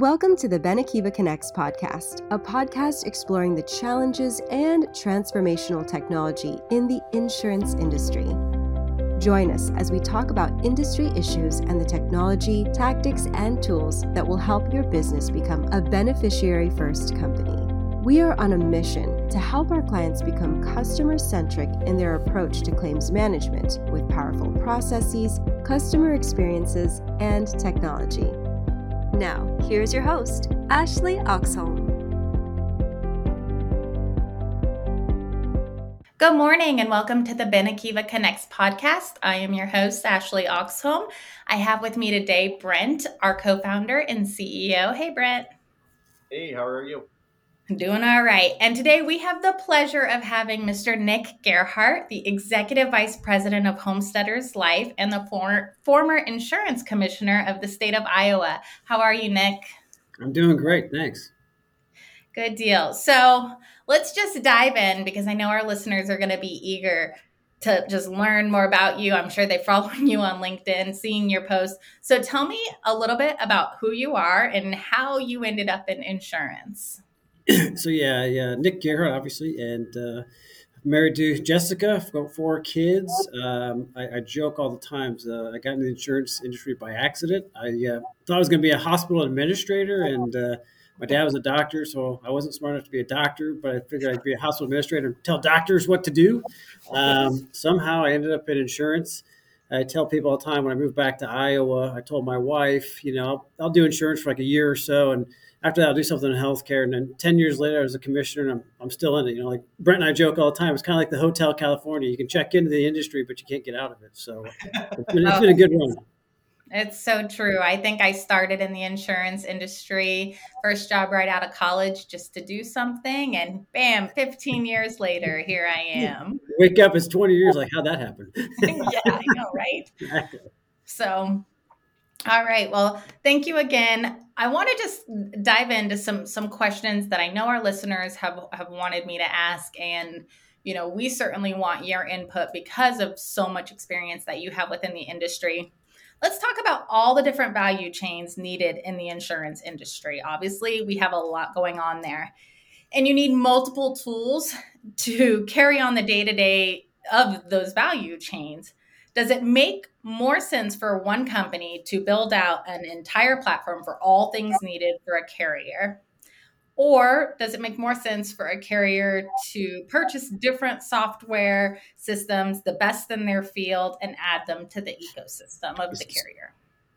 Welcome to the Benekiva Connects podcast, a podcast exploring the challenges and transformational technology in the insurance industry. Join us as we talk about industry issues and the technology, tactics, and tools that will help your business become a beneficiary first company. We are on a mission to help our clients become customer centric in their approach to claims management with powerful processes, customer experiences, and technology. Now, here's your host, Ashley Oxholm. Good morning and welcome to the Benekiva Connects podcast. I am your host, Ashley Oxholm. I have with me today Brent, our co founder and CEO. Hey, Brent. Hey, how are you? Doing all right. And today we have the pleasure of having Mr. Nick Gerhart, the Executive Vice President of Homesteaders Life and the former, former Insurance Commissioner of the state of Iowa. How are you, Nick? I'm doing great. Thanks. Good deal. So let's just dive in because I know our listeners are going to be eager to just learn more about you. I'm sure they're following you on LinkedIn, seeing your posts. So tell me a little bit about who you are and how you ended up in insurance. so yeah, yeah, Nick Gerhart, obviously, and uh, married to Jessica. I've got four kids. Um, I, I, joke all the times. Uh, I got into the insurance industry by accident. I uh, thought I was going to be a hospital administrator, and uh, my dad was a doctor, so I wasn't smart enough to be a doctor. But I figured I'd be a hospital administrator and tell doctors what to do. Um, somehow, I ended up in insurance. I tell people all the time when I moved back to Iowa, I told my wife, you know, I'll, I'll do insurance for like a year or so, and after that, I'll do something in healthcare. And then 10 years later, I was a commissioner and I'm, I'm still in it. You know, like Brent and I joke all the time. It's kind of like the Hotel California. You can check into the industry, but you can't get out of it. So it's been, it's been a oh. good run. It's so true. I think I started in the insurance industry, first job right out of college just to do something. And bam, 15 years later, here I am. Wake up, it's 20 years. Like, how'd that happen? yeah, I know, right? Exactly. So, all right. Well, thank you again. I want to just dive into some some questions that I know our listeners have have wanted me to ask and you know, we certainly want your input because of so much experience that you have within the industry. Let's talk about all the different value chains needed in the insurance industry. Obviously, we have a lot going on there. And you need multiple tools to carry on the day-to-day of those value chains. Does it make more sense for one company to build out an entire platform for all things needed for a carrier? Or does it make more sense for a carrier to purchase different software systems, the best in their field, and add them to the ecosystem of the carrier?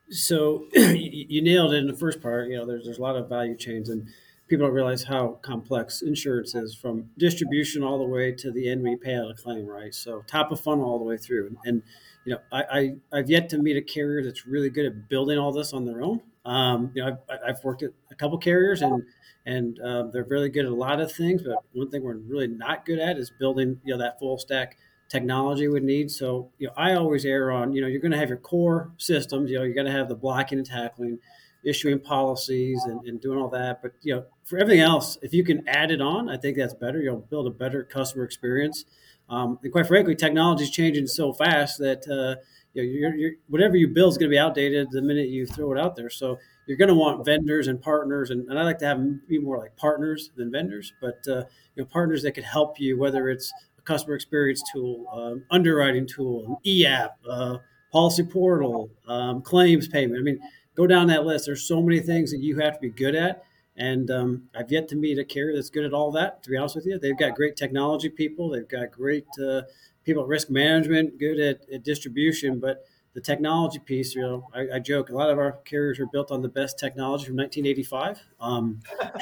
So you nailed it in the first part. You know, there's, there's a lot of value chains, and people don't realize how complex insurance is from distribution all the way to the end you pay out a claim, right? So top of funnel all the way through. And you know, I, I have yet to meet a carrier that's really good at building all this on their own. Um, you know, I've, I've worked at a couple carriers and and um, they're really good at a lot of things, but one thing we're really not good at is building you know that full stack technology would need. So you know, I always err on you know you're going to have your core systems. You know, you're going to have the blocking and tackling, issuing policies, and, and doing all that. But you know, for everything else, if you can add it on, I think that's better. You'll build a better customer experience. Um, and quite frankly, technology is changing so fast that uh, you know, you're, you're, whatever you build is going to be outdated the minute you throw it out there. So you're going to want vendors and partners, and, and I like to have be more like partners than vendors, but uh, you know, partners that could help you, whether it's a customer experience tool, um, underwriting tool, an e-app, uh, policy portal, um, claims payment. I mean, go down that list. There's so many things that you have to be good at and um, I've yet to meet a carrier that's good at all that. To be honest with you, they've got great technology people. They've got great uh, people at risk management, good at, at, distribution. But the technology piece, you know, I, I, joke a lot of our carriers are built on the best technology from 1985, um,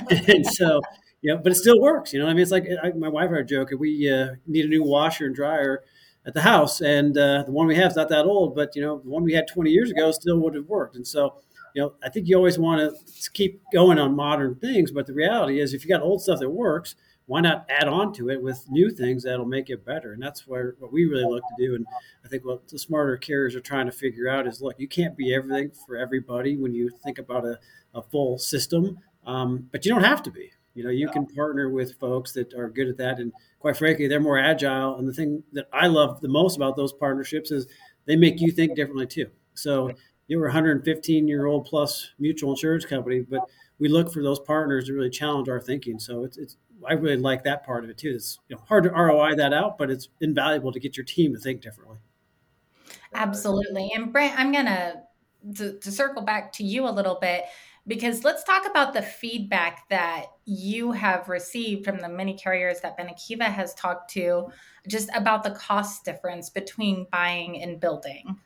and so know, but it still works. You know, I mean, it's like I, my wife and I joke if we uh, need a new washer and dryer at the house, and uh, the one we have is not that old, but you know, the one we had 20 years ago still would have worked, and so you know, I think you always want to keep going on modern things, but the reality is, if you got old stuff that works, why not add on to it with new things that'll make it better? And that's where what we really look to do. And I think what the smarter carriers are trying to figure out is, look, you can't be everything for everybody when you think about a, a full system, um, but you don't have to be. You know, you can partner with folks that are good at that, and quite frankly, they're more agile. And the thing that I love the most about those partnerships is they make you think differently too. So you we're a 115 year old plus mutual insurance company, but we look for those partners to really challenge our thinking. So it's, it's I really like that part of it too. It's you know, hard to ROI that out, but it's invaluable to get your team to think differently. Absolutely. And Brent, I'm gonna to, to circle back to you a little bit because let's talk about the feedback that you have received from the many carriers that Benekiva has talked to just about the cost difference between buying and building.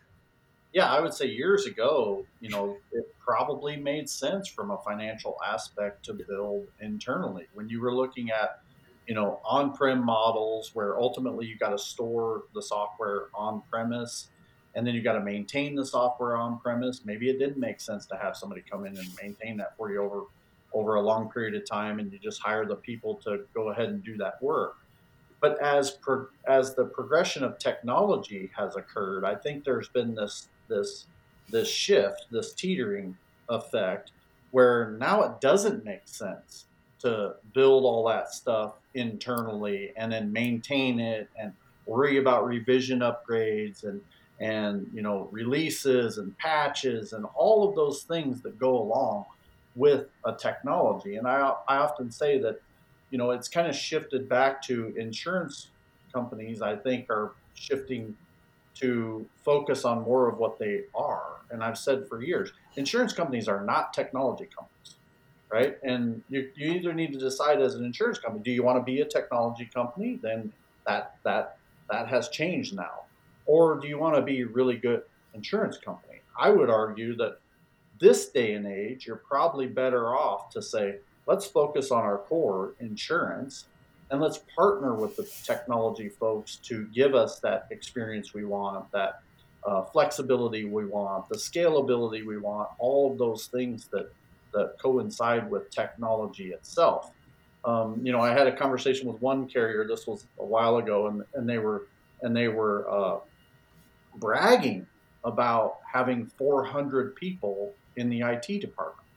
Yeah, I would say years ago, you know, it probably made sense from a financial aspect to build internally. When you were looking at, you know, on-prem models where ultimately you got to store the software on premise and then you got to maintain the software on premise. Maybe it didn't make sense to have somebody come in and maintain that for you over over a long period of time, and you just hire the people to go ahead and do that work. But as pro, as the progression of technology has occurred, I think there's been this this this shift, this teetering effect, where now it doesn't make sense to build all that stuff internally and then maintain it and worry about revision upgrades and and you know releases and patches and all of those things that go along with a technology. And i, I often say that you know it's kind of shifted back to insurance companies i think are shifting to focus on more of what they are. And i've said for years insurance companies are not technology companies right? And you, you either need to decide as an insurance company do you want to be a technology company? Then that that that has changed now. Or do you want to be a really good insurance company? I would argue that this day and age, you're probably better off to say, let's focus on our core insurance and let's partner with the technology folks to give us that experience we want, that uh, flexibility we want, the scalability we want, all of those things that, that coincide with technology itself. Um, you know, I had a conversation with one carrier. This was a while ago, and, and they were and they were uh, bragging about having 400 people in the IT department.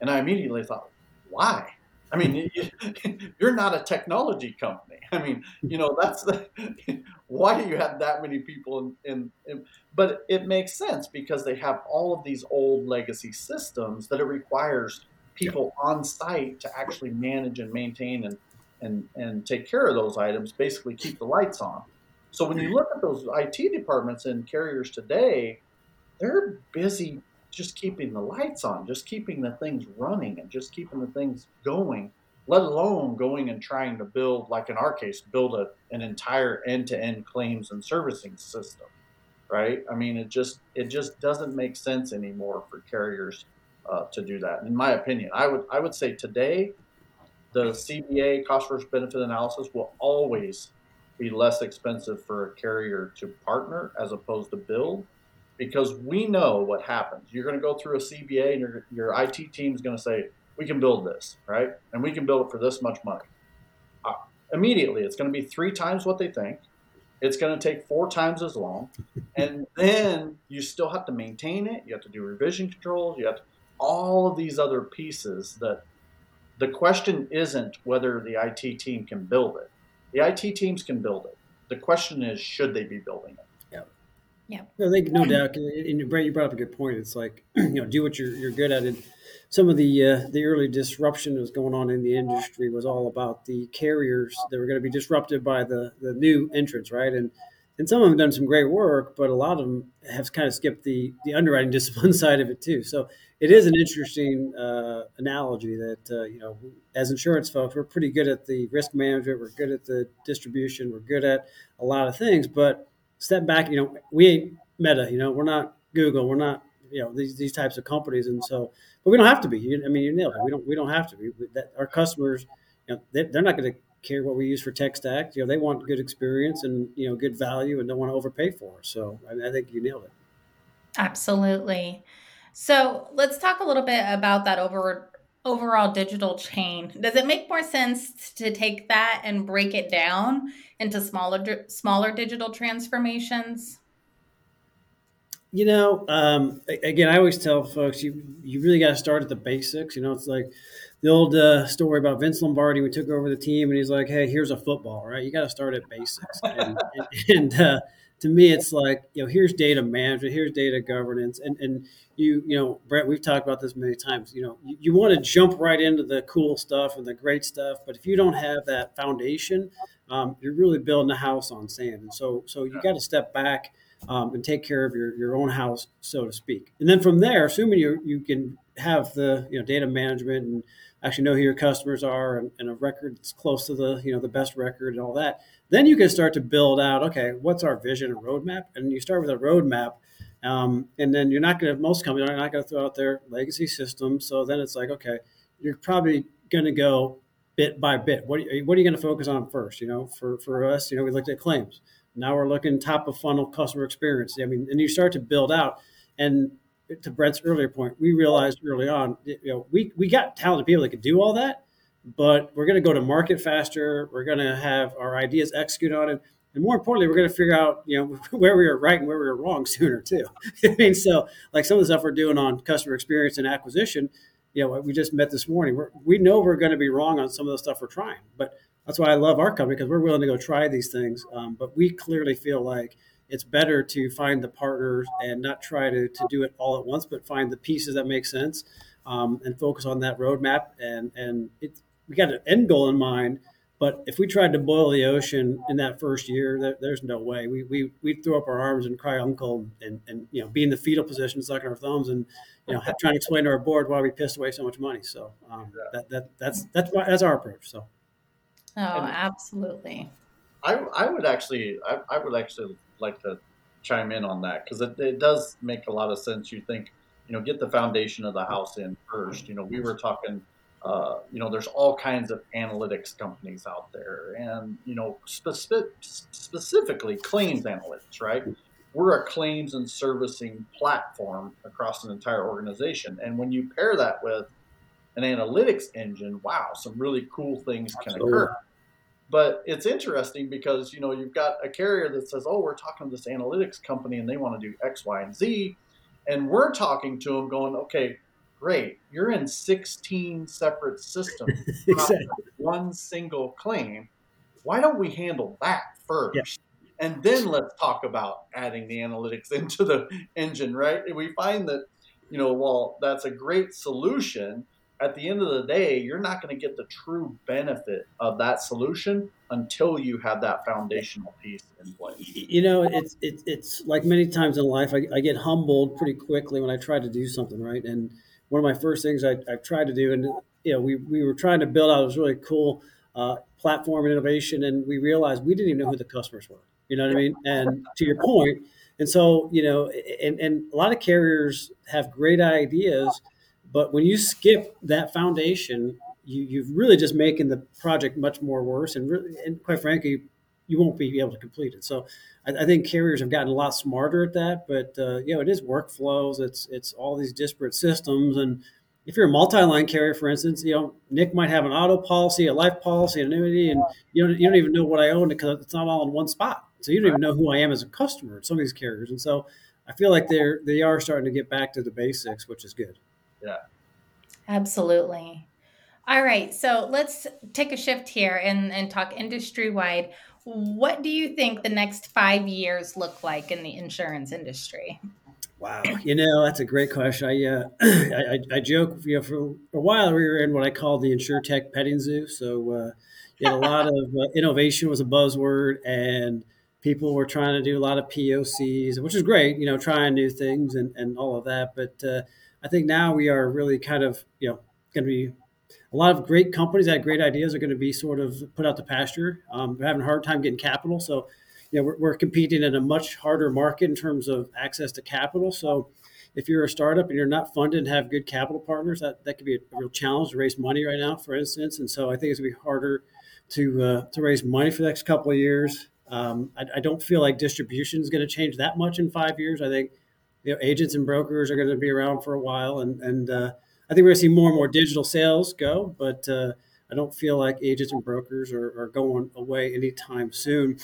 And I immediately thought, why? I mean, mm-hmm. you're not a technology company. I mean, you know, that's the, why do you have that many people in, in, in, but it makes sense because they have all of these old legacy systems that it requires people yeah. on site to actually manage and maintain and, and, and take care of those items, basically keep the lights on. So when you mm-hmm. look at those IT departments in carriers today, they're busy just keeping the lights on, just keeping the things running and just keeping the things going, let alone going and trying to build, like in our case, build a, an entire end-to-end claims and servicing system. Right? I mean, it just it just doesn't make sense anymore for carriers uh, to do that. In my opinion, I would I would say today, the CBA cost versus benefit analysis will always be less expensive for a carrier to partner as opposed to build because we know what happens. You're going to go through a CBA and your, your IT team is going to say, we can build this, right? And we can build it for this much money. Uh, immediately, it's going to be three times what they think. It's going to take four times as long. And then you still have to maintain it. You have to do revision controls. You have to, all of these other pieces that the question isn't whether the IT team can build it the IT teams can build it. The question is, should they be building it? Yeah. I think no doubt. And Brent, you brought up a good point. It's like you know, do what you're you're good at. And some of the uh, the early disruption that was going on in the industry was all about the carriers that were going to be disrupted by the the new entrants, right? And and some of them have done some great work, but a lot of them have kind of skipped the the underwriting discipline side of it too. So it is an interesting uh, analogy that uh, you know, as insurance folks, we're pretty good at the risk management, we're good at the distribution, we're good at a lot of things. But step back, you know, we ain't Meta, you know, we're not Google, we're not you know these these types of companies, and so, but we don't have to be. I mean, you nailed it. We don't we don't have to be. That our customers, you know, they, they're not going to care what we use for tech stack. You know, they want good experience and you know good value, and don't want to overpay for. So I, I think you nailed it. Absolutely. So let's talk a little bit about that over overall digital chain. Does it make more sense to take that and break it down into smaller smaller digital transformations? You know, um, again, I always tell folks you you really got to start at the basics. You know, it's like the old uh, story about Vince Lombardi. We took over the team, and he's like, "Hey, here's a football, right? You got to start at basics." And, and, and uh, to me, it's like you know, here's data management, here's data governance, and and you you know, Brent, we've talked about this many times. You know, you, you want to jump right into the cool stuff and the great stuff, but if you don't have that foundation, um, you're really building a house on sand. And so so you got to step back um, and take care of your your own house, so to speak. And then from there, assuming you you can have the you know data management and actually know who your customers are and, and a record that's close to the you know the best record and all that then you can start to build out okay what's our vision and roadmap? And you start with a roadmap um, and then you're not going to most companies are not going to throw out their legacy system. So then it's like okay you're probably going to go bit by bit. What are you, what are you going to focus on first you know for for us? You know we looked at claims. Now we're looking top of funnel customer experience. I mean and you start to build out. And to Brent's earlier point, we realized early on, you know, we, we got talented people that could do all that, but we're going to go to market faster. We're going to have our ideas executed on it. And more importantly, we're going to figure out, you know, where we were right and where we were wrong sooner too. I mean, so like some of the stuff we're doing on customer experience and acquisition, you know, we just met this morning. We're, we know we're going to be wrong on some of the stuff we're trying, but that's why I love our company because we're willing to go try these things. Um, but we clearly feel like it's better to find the partners and not try to, to do it all at once, but find the pieces that make sense um, and focus on that roadmap. And, and it, we got an end goal in mind, but if we tried to boil the ocean in that first year, there, there's no way. We, we, we'd throw up our arms and cry uncle and, and, you know, be in the fetal position, sucking our thumbs and, you know, trying to explain to our board why we pissed away so much money. So um, that, that, that's, that's, that's our approach. So. Oh, absolutely. I, I would actually, I, I would actually like to chime in on that because it, it does make a lot of sense. You think, you know, get the foundation of the house in first. You know, we were talking, uh, you know, there's all kinds of analytics companies out there, and you know, specific, specifically claims analytics, right? We're a claims and servicing platform across an entire organization, and when you pair that with an analytics engine, wow, some really cool things can Absolutely. occur. But it's interesting because you know you've got a carrier that says, "Oh, we're talking to this analytics company and they want to do X, Y, and Z," and we're talking to them, going, "Okay, great, you're in 16 separate systems, exactly. one single claim. Why don't we handle that first? Yeah. And then let's talk about adding the analytics into the engine, right? And we find that, you know, while that's a great solution, at the end of the day, you're not going to get the true benefit of that solution until you have that foundational piece in place. You know, it's it's, it's like many times in life, I, I, get humbled pretty quickly when I try to do something right. And one of my first things I, have tried to do, and you know, we, we were trying to build out this really cool uh, platform innovation, and we realized we didn't even know who the customers were. You know what I mean? And to your point, and so you know, and, and a lot of carriers have great ideas but when you skip that foundation, you, you've really just making the project much more worse, and really, and quite frankly, you won't be able to complete it. So I, I think carriers have gotten a lot smarter at that. But uh, you know, it is workflows. It's it's all these disparate systems, and if you're a multi-line carrier, for instance, you know Nick might have an auto policy, a life policy, an annuity, and you don't you don't even know what I own because it's not all in one spot. So you don't even know who I am as a customer at some of these carriers, and so I feel like they're they are starting to get back to the basics, which is good. Yeah. Absolutely. All right. So let's take a shift here and, and talk industry wide. What do you think the next five years look like in the insurance industry? Wow, you know that's a great question. I uh, I, I, joke, you know, for a while we were in what I call the insurtech petting zoo. So uh, you know, a lot of uh, innovation was a buzzword, and people were trying to do a lot of POCs, which is great. You know, trying new things and, and all of that. But uh, I think now we are really kind of, you know, going to be a lot of great companies that have great ideas are going to be sort of put out to pasture. Um, we're having a hard time getting capital. So, you know, we're, we're competing in a much harder market in terms of access to capital. So, if you're a startup and you're not funded and have good capital partners, that, that could be a real challenge to raise money right now, for instance. And so I think it's going to be harder to, uh, to raise money for the next couple of years. Um, I, I, don't feel like distribution is going to change that much in five years. I think you know, agents and brokers are going to be around for a while, and and uh, I think we're going to see more and more digital sales go, but uh, I don't feel like agents and brokers are, are, going away anytime soon.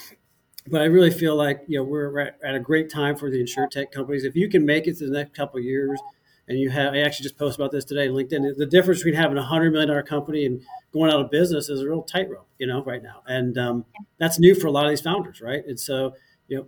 But I really feel like you know we're at a great time for the insurtech companies. If you can make it to the next couple years, and you have, I actually just posted about this today on LinkedIn. The difference between having a hundred million dollar company and going out of business is a real tightrope, you know, right now, and um, that's new for a lot of these founders, right? And so, you know,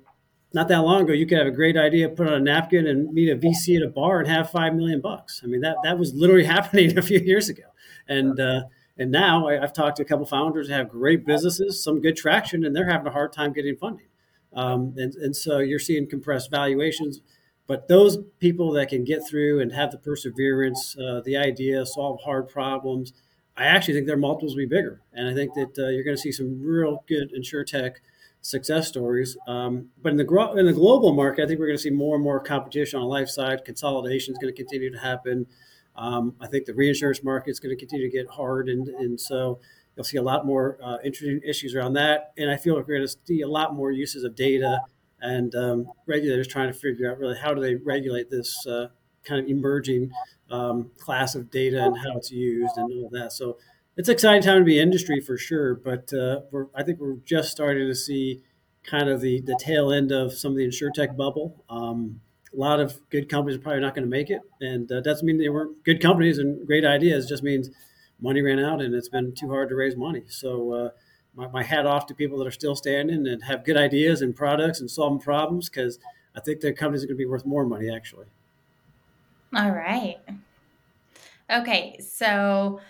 not that long ago, you could have a great idea, put on a napkin, and meet a VC at a bar and have five million bucks. I mean, that that was literally happening a few years ago, and uh, and now I, have talked to a couple founders that have great businesses, some good traction, and they're having a hard time getting funding. Um, and and so you're seeing compressed valuations. But those people that can get through and have the perseverance, uh, the idea, solve hard problems, I actually think their multiples will be bigger. And I think that uh, you're going to see some real good insurtech success stories. Um, but in the gro- in the global market, I think we're going to see more and more competition on the life side. Consolidation is going to continue to happen. Um, I think the reinsurance market is going to continue to get hard, and and so you'll see a lot more uh, interesting issues around that. And I feel like we're going to see a lot more uses of data and um, regulators trying to figure out really how do they regulate this uh, kind of emerging um, class of data and how it's used and all that. So it's an exciting time to be in industry for sure, but uh, I think we're just starting to see kind of the, the tail end of some of the insurtech bubble. Um, a lot of good companies are probably not going to make it, and uh, doesn't mean they weren't good companies and great ideas. It just means money ran out and it's been too hard to raise money. So uh, my, my, hat off to people that are still standing and have good ideas and products and solving problems because I think their companies are going to be worth more money actually. All right. Okay, so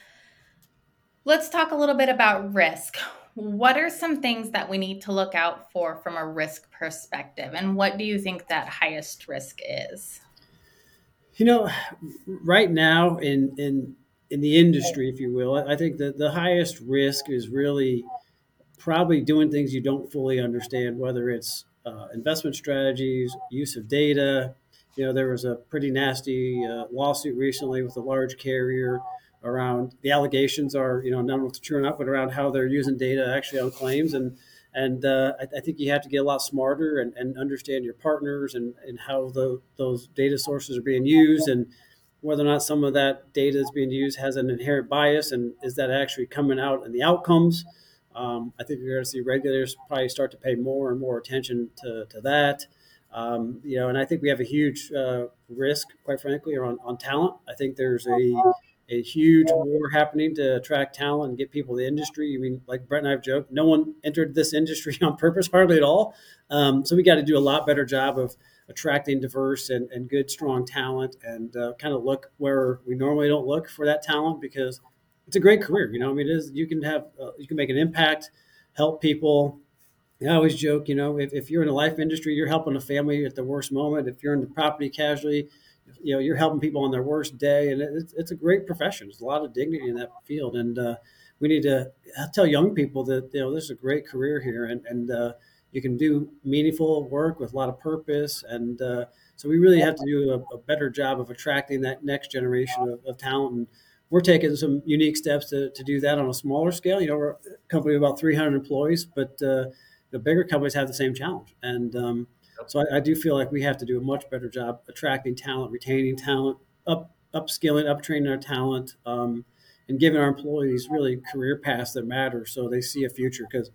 let's talk a little bit about risk. What are some things that we need to look out for from a risk perspective? And what do you think that highest risk is? You know, right now in in in the industry, if you will, I think that the highest risk is really probably doing things you don't fully understand, whether it's uh, investment strategies, use of data, you know, there was a pretty nasty uh, lawsuit recently with a large carrier around the allegations are, you know, not know if true or not, but around how they're using data actually on claims. And and uh, I, I, think you have to get a lot smarter and, and understand your partners and, and how the, those data sources are being used and whether or not some of that data is being used has an inherent bias and is that actually coming out in the outcomes. Um, I think you're going to see regulators probably start to pay more and more attention to, to that. Um, you know, and I think we have a huge uh, risk, quite frankly, on, on talent. I think there's a a huge war happening to attract talent and get people to the industry. I mean, like Brent and I have joked, no one entered this industry on purpose, hardly at all. Um, so we got to do a lot better job of attracting diverse and, and good, strong talent and uh, kind of look where we normally don't look for that talent because it's a great career. You know, I mean, it is, you can have, uh, you can make an impact, help people, I always joke, you know, if, if you're in the life industry, you're helping a family at the worst moment. If you're in the property casualty, you know, you're helping people on their worst day. And it's, it's a great profession. There's a lot of dignity in that field. And uh, we need to tell young people that, you know, this is a great career here and, and uh, you can do meaningful work with a lot of purpose. And uh, so we really have to do a, a, better job of attracting that next generation of, of talent. And we're taking some unique steps to, to do that on a smaller scale. You know, we're a company of about 300 employees, but uh, the bigger companies have the same challenge. And um, so I, I, do feel like we have to do a much better job attracting talent, retaining talent, up upskilling, uptraining our talent, um, and giving our employees really career paths that matter, so they see a future. Because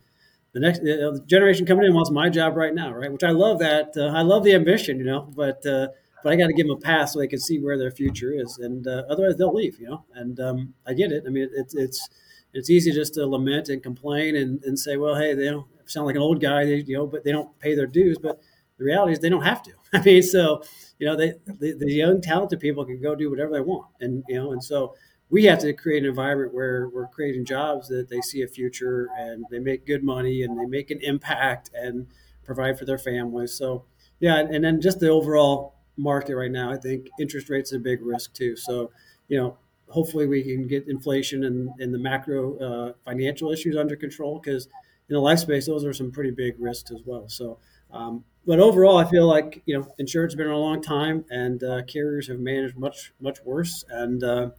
the next the generation coming in wants my job right now, right? Which I love that. Uh, I love the ambition, you know, but. Uh, but I got to give them a path so they can see where their future is, and uh, otherwise they'll leave, you know. And um, I get it. I mean, it's it's it's easy just to lament and complain and, and say, well, hey, they don't sound like an old guy, they, you know, but they don't pay their dues. But the reality is they don't have to. I mean, so you know, they the, the young talented people can go do whatever they want, and you know, and so we have to create an environment where we're creating jobs that they see a future and they make good money and they make an impact and provide for their families. So yeah, and then just the overall market right now, I think interest rates are a big risk too. So you know, hopefully we can get inflation and, and the macro uh, financial issues under control because in the life space, those are some pretty big risks as well. So, um, but overall, I feel like you know insurance has been around a long time, and uh, carriers have managed much much worse, and uh,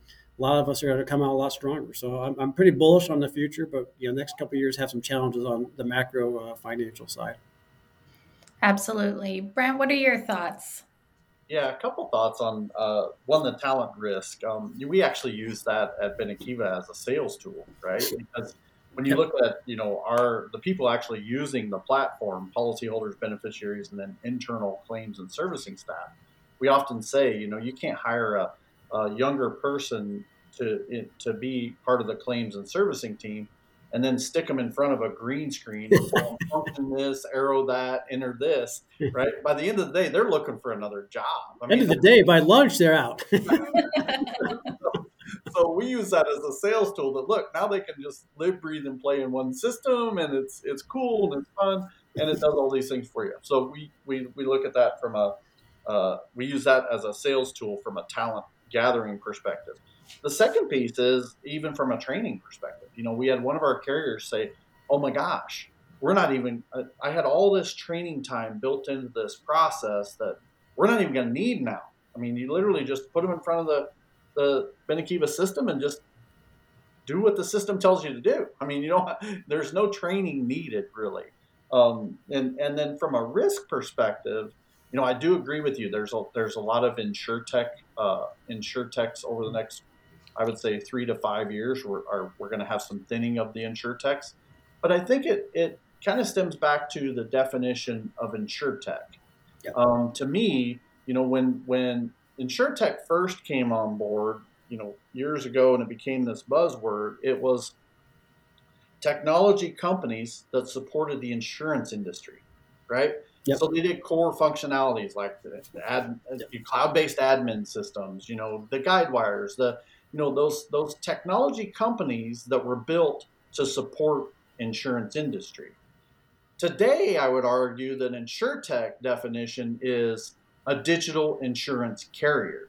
a lot of us are going to come out a lot stronger. So I'm, I'm pretty bullish on the future, but you know, next couple years have some challenges on the macro uh, financial side. Absolutely, Brent. What are your thoughts? Yeah, a couple thoughts on uh, one, the talent risk. Um, we actually use that at Benekiva as a sales tool, right? Because when you look at you know are the people actually using the platform policyholders beneficiaries and then internal claims and servicing staff we often say you know you can't hire a, a younger person to to be part of the claims and servicing team and then stick them in front of a green screen, function this, arrow that, enter this, right? By the end of the day, they're looking for another job. I mean, end of the day, by lunch, they're out. so we use that as a sales tool that look now they can just live, breathe, and play in one system, and it's it's cool and it's fun, and it does all these things for you. So we we, we look at that from a uh, we use that as a sales tool from a talent gathering perspective. The second piece is even from a training perspective. You know, we had one of our carriers say, "Oh my gosh, we're not even. I had all this training time built into this process that we're not even going to need now. I mean, you literally just put them in front of the the Benekiva system and just do what the system tells you to do. I mean, you know, there's no training needed really. Um, and and then from a risk perspective, you know, I do agree with you. There's a there's a lot of insurtech uh, insurtechs over the next, I would say, three to five years. We're are, we're going to have some thinning of the insurtechs, but I think it it kind of stems back to the definition of insurtech. Yep. Um, to me, you know, when when insurtech first came on board, you know, years ago, and it became this buzzword, it was technology companies that supported the insurance industry, right? Yep. So they did core functionalities like the, ad, cloud-based admin systems, you know, the Guidewires, the you know those those technology companies that were built to support insurance industry. Today, I would argue that insurtech definition is a digital insurance carrier.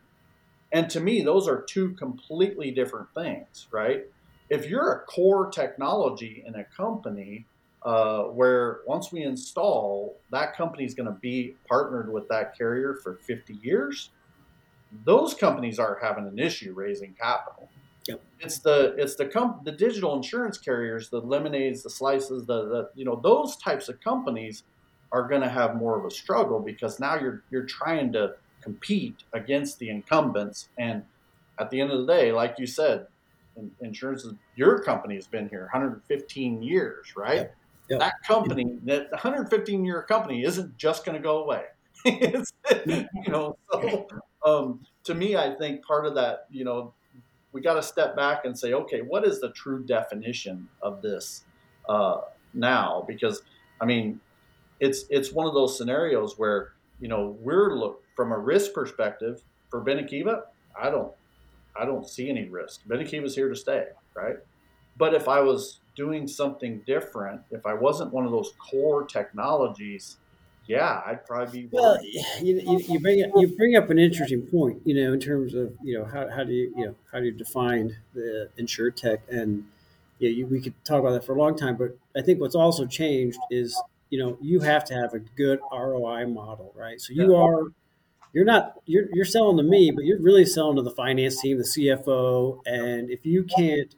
And to me, those are two completely different things, right? If you're a core technology in a company uh, where once we install, that company is going to be partnered with that carrier for 50 years, those companies are having an issue raising capital. Yep. It's the it's the com- the digital insurance carriers, the lemonades, the slices, the, the you know those types of companies are going to have more of a struggle because now you're you're trying to compete against the incumbents and at the end of the day like you said insurance is your company has been here 115 years right yep. Yep. that company that 115 year company isn't just going to go away you know so um, to me i think part of that you know we got to step back and say okay what is the true definition of this uh, now because i mean it's it's one of those scenarios where you know we're look from a risk perspective for Benekiva. I don't I don't see any risk. Benekiva's here to stay, right? But if I was doing something different, if I wasn't one of those core technologies, yeah, I'd probably be. Well, you, you, you, bring up, you bring up an interesting point. You know, in terms of you know how, how do you you know how do you define the insurtech and yeah, you, we could talk about that for a long time. But I think what's also changed is you know you have to have a good ROI model, right? So you are you're not you're you're selling to me, but you're really selling to the finance team, the CFO, and if you can't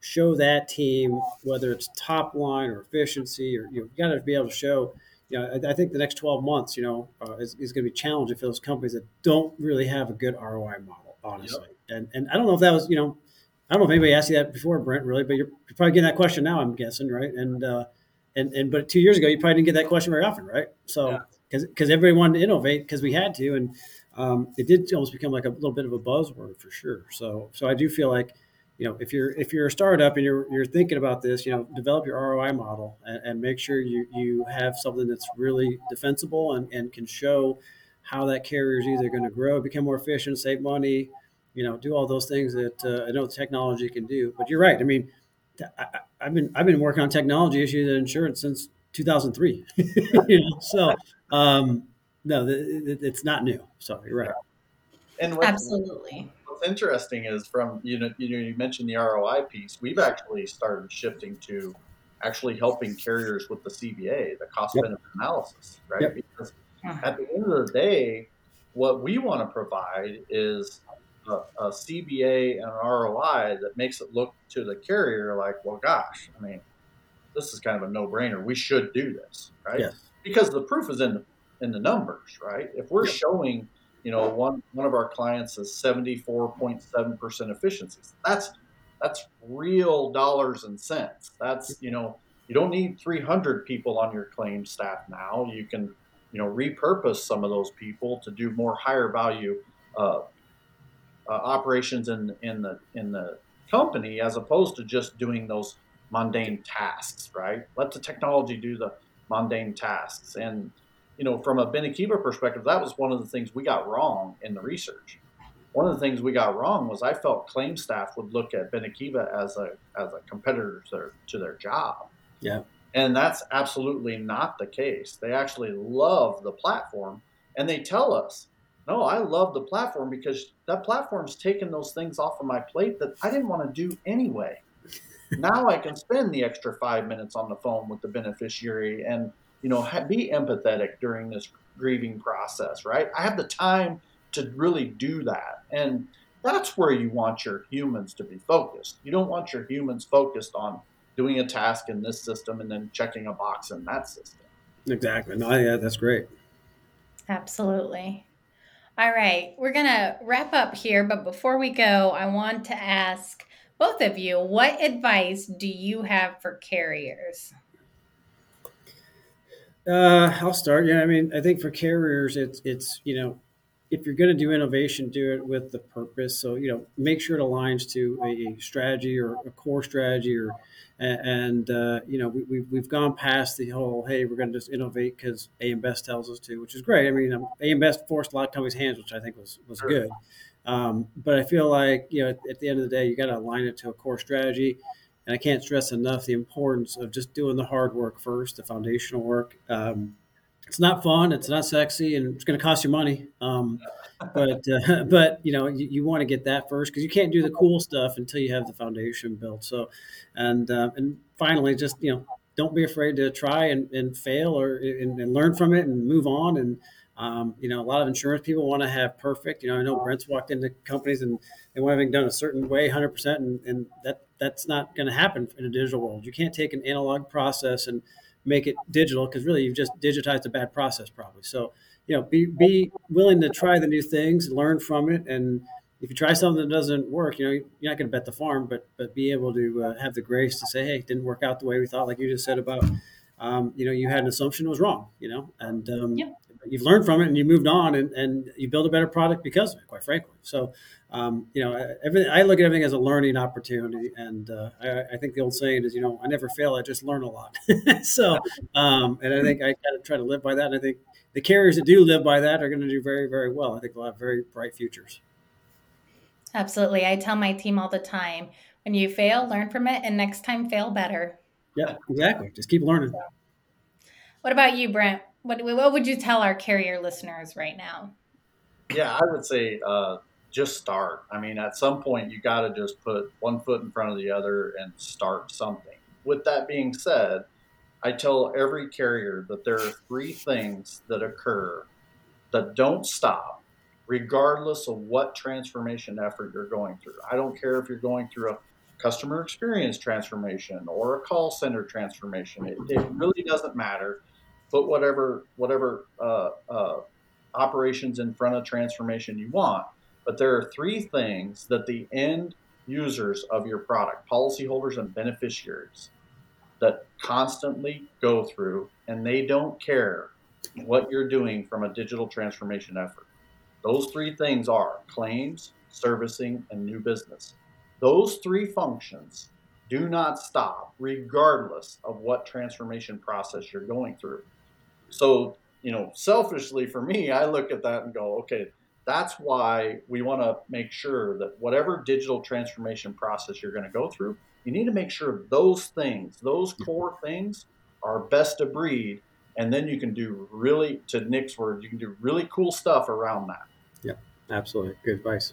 show that team whether it's top line or efficiency, or you've got to be able to show. You know, I, I, think the next 12 months, you know, uh, is, is going to be challenging for those companies that don't really have a good ROI model, honestly. Yep. And and I don't know if that was, you know, I don't know if anybody asked you that before, Brent, really, but you're, you're probably getting that question now, I'm guessing, right? And uh, and and but two years ago you probably didn't get that question very often, right? So because yeah. because everybody wanted to innovate because we had to, and um, it did almost become like a little bit of a buzzword for sure. So so I do feel like you know if you're if you're a startup and you're you're thinking about this, you know, develop your ROI model and, and make sure you you have something that's really defensible and, and can show how that carrier is either going to grow, become more efficient, save money, you know, do all those things that uh, I know technology can do. But you're right. I mean, I, have been I've been working on technology issues and insurance since 2003. you know, so um, no, it's not new. So you're right. And what's, absolutely. What's interesting is from you know you know you mentioned the ROI piece. We've actually started shifting to actually helping carriers with the CBA, the cost yep. benefit analysis, right? Yep. Because uh-huh. at the end of the day, what we want to provide is a, a, CBA and an ROI that makes it look to the carrier like, well, gosh, I mean, this is kind of a no-brainer. We should do this, right? Yes. Because the proof is in the in the numbers, right? If we're showing, you know, one one of our clients is seventy four point seven percent efficiencies, that's that's real dollars and cents. That's you know, you don't need three hundred people on your claim staff now. You can, you know, repurpose some of those people to do more higher value uh, uh, operations in in the in the company as opposed to just doing those mundane tasks, right? Let the technology do the mundane tasks. And, you know, from a Benekiva perspective, that was one of the things we got wrong in the research. One of the things we got wrong was I felt claim staff would look at Benekiva as a as a competitor to their, to their job. Yeah. And that's absolutely not the case. They actually love the platform and they tell us, no, I love the platform because that platform's taken those things off of my plate that I didn't want to do anyway. now I can spend the extra five minutes on the phone with the beneficiary and, you know, be empathetic during this grieving process, right? I have the time to really do that. And that's where you want your humans to be focused. You don't want your humans focused on doing a task in this system and then checking a box in that system. Exactly. No, yeah, that's great. Absolutely. All right, we're going to wrap up here, but before we go, I want to ask both of you what advice do you have for carriers? Uh, I'll start. Yeah, I mean, I think for carriers, it's it's you know if you're going to do innovation, do it with the purpose. So you know, make sure it aligns to a, strategy or a core strategy, or and uh, you know, we, we've we've gone past the whole hey, we're going to just innovate because AM Best tells us to, which is great. I mean, um, AM Best forced a lot of companies' hands, which I think was was sure. good. Um, but I feel like you know, at, at the end of the day, you got to align it to a core strategy. And I can't stress enough the importance of just doing the hard work first, the foundational work. Um, it's not fun, it's not sexy, and it's going to cost you money. Um, but uh, but you know you, you want to get that first because you can't do the cool stuff until you have the foundation built. So, and uh, and finally, just you know, don't be afraid to try and, and fail or and, and learn from it and move on. And um, you know, a lot of insurance people want to have perfect. You know, I know Brent's walked into companies and they want everything done a certain way, hundred percent, and that that's not going to happen in a digital world. You can't take an analog process and make it digital because really you've just digitized a bad process probably. So, you know, be, be willing to try the new things, learn from it. And if you try something that doesn't work, you know, you're not going to bet the farm, but, but be able to uh, have the grace to say, Hey, it didn't work out the way we thought, like you just said about, um, you know, you had an assumption was wrong, you know, and um. You've learned from it and you moved on and, and you build a better product because of it, quite frankly. So, um, you know, everything, I look at everything as a learning opportunity. And uh, I, I, think the old saying is, you know, I never fail, I just learn a lot. so, um, and I think I kind of try to live by that. And I think the carriers that do live by that are going to do very, very well. I think they'll have very bright futures. Absolutely. I tell my team all the time when you fail, learn from it, and next time fail better. Yeah, exactly. Just keep learning. What about you, Brent? What, what would you tell our carrier listeners right now? Yeah, I would say, uh, just start. I mean, at some point, you got to just put one foot in front of the other and start something. With that being said, I tell every carrier that there are three things that occur that don't stop, regardless of what transformation effort you're going through. I don't care if you're going through a customer experience transformation or a call center transformation. It, it really doesn't matter. Put whatever whatever uh, uh, operations in front of transformation you want but there are three things that the end users of your product, policyholders and beneficiaries, that constantly go through, and they don't care what you're doing from a digital transformation effort. Those three things are claims, servicing, and new business. Those three functions do not stop regardless of what transformation process you're going through. So, you know, selfishly for me, I look at that and go, okay, that's why we want to make sure that whatever digital transformation process you're going to go through, you need to make sure those things, those mm-hmm. core things, are best of breed. And then you can do really, to Nick's word, you can do really cool stuff around that. Yeah, absolutely. Good advice.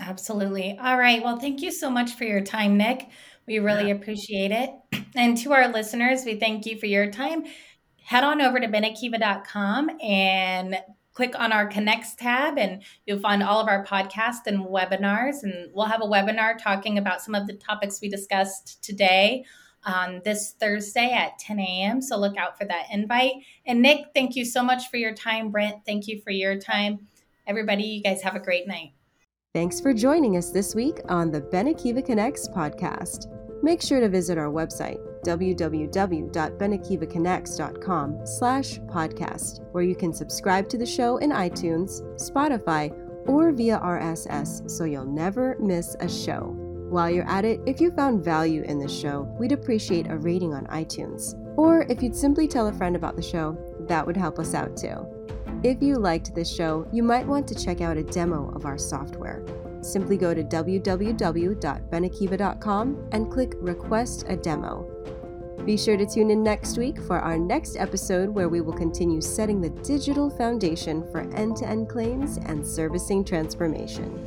Absolutely. All right. Well, thank you so much for your time, Nick. We really yeah. appreciate it. And to our listeners, we thank you for your time. Head on over to benekiva.com and click on our Connects tab and you'll find all of our podcasts and webinars. And we'll have a webinar talking about some of the topics we discussed today on this Thursday at 10 a.m. So look out for that invite. And Nick, thank you so much for your time. Brent, thank you for your time. Everybody, you guys have a great night. Thanks for joining us this week on the benekiva Connects podcast. Make sure to visit our website, www.benekivaconnects.com slash podcast, where you can subscribe to the show in iTunes, Spotify, or via RSS so you'll never miss a show. While you're at it, if you found value in this show, we'd appreciate a rating on iTunes. Or if you'd simply tell a friend about the show, that would help us out too. If you liked this show, you might want to check out a demo of our software. Simply go to www.benekiva.com and click Request a Demo. Be sure to tune in next week for our next episode where we will continue setting the digital foundation for end to end claims and servicing transformation.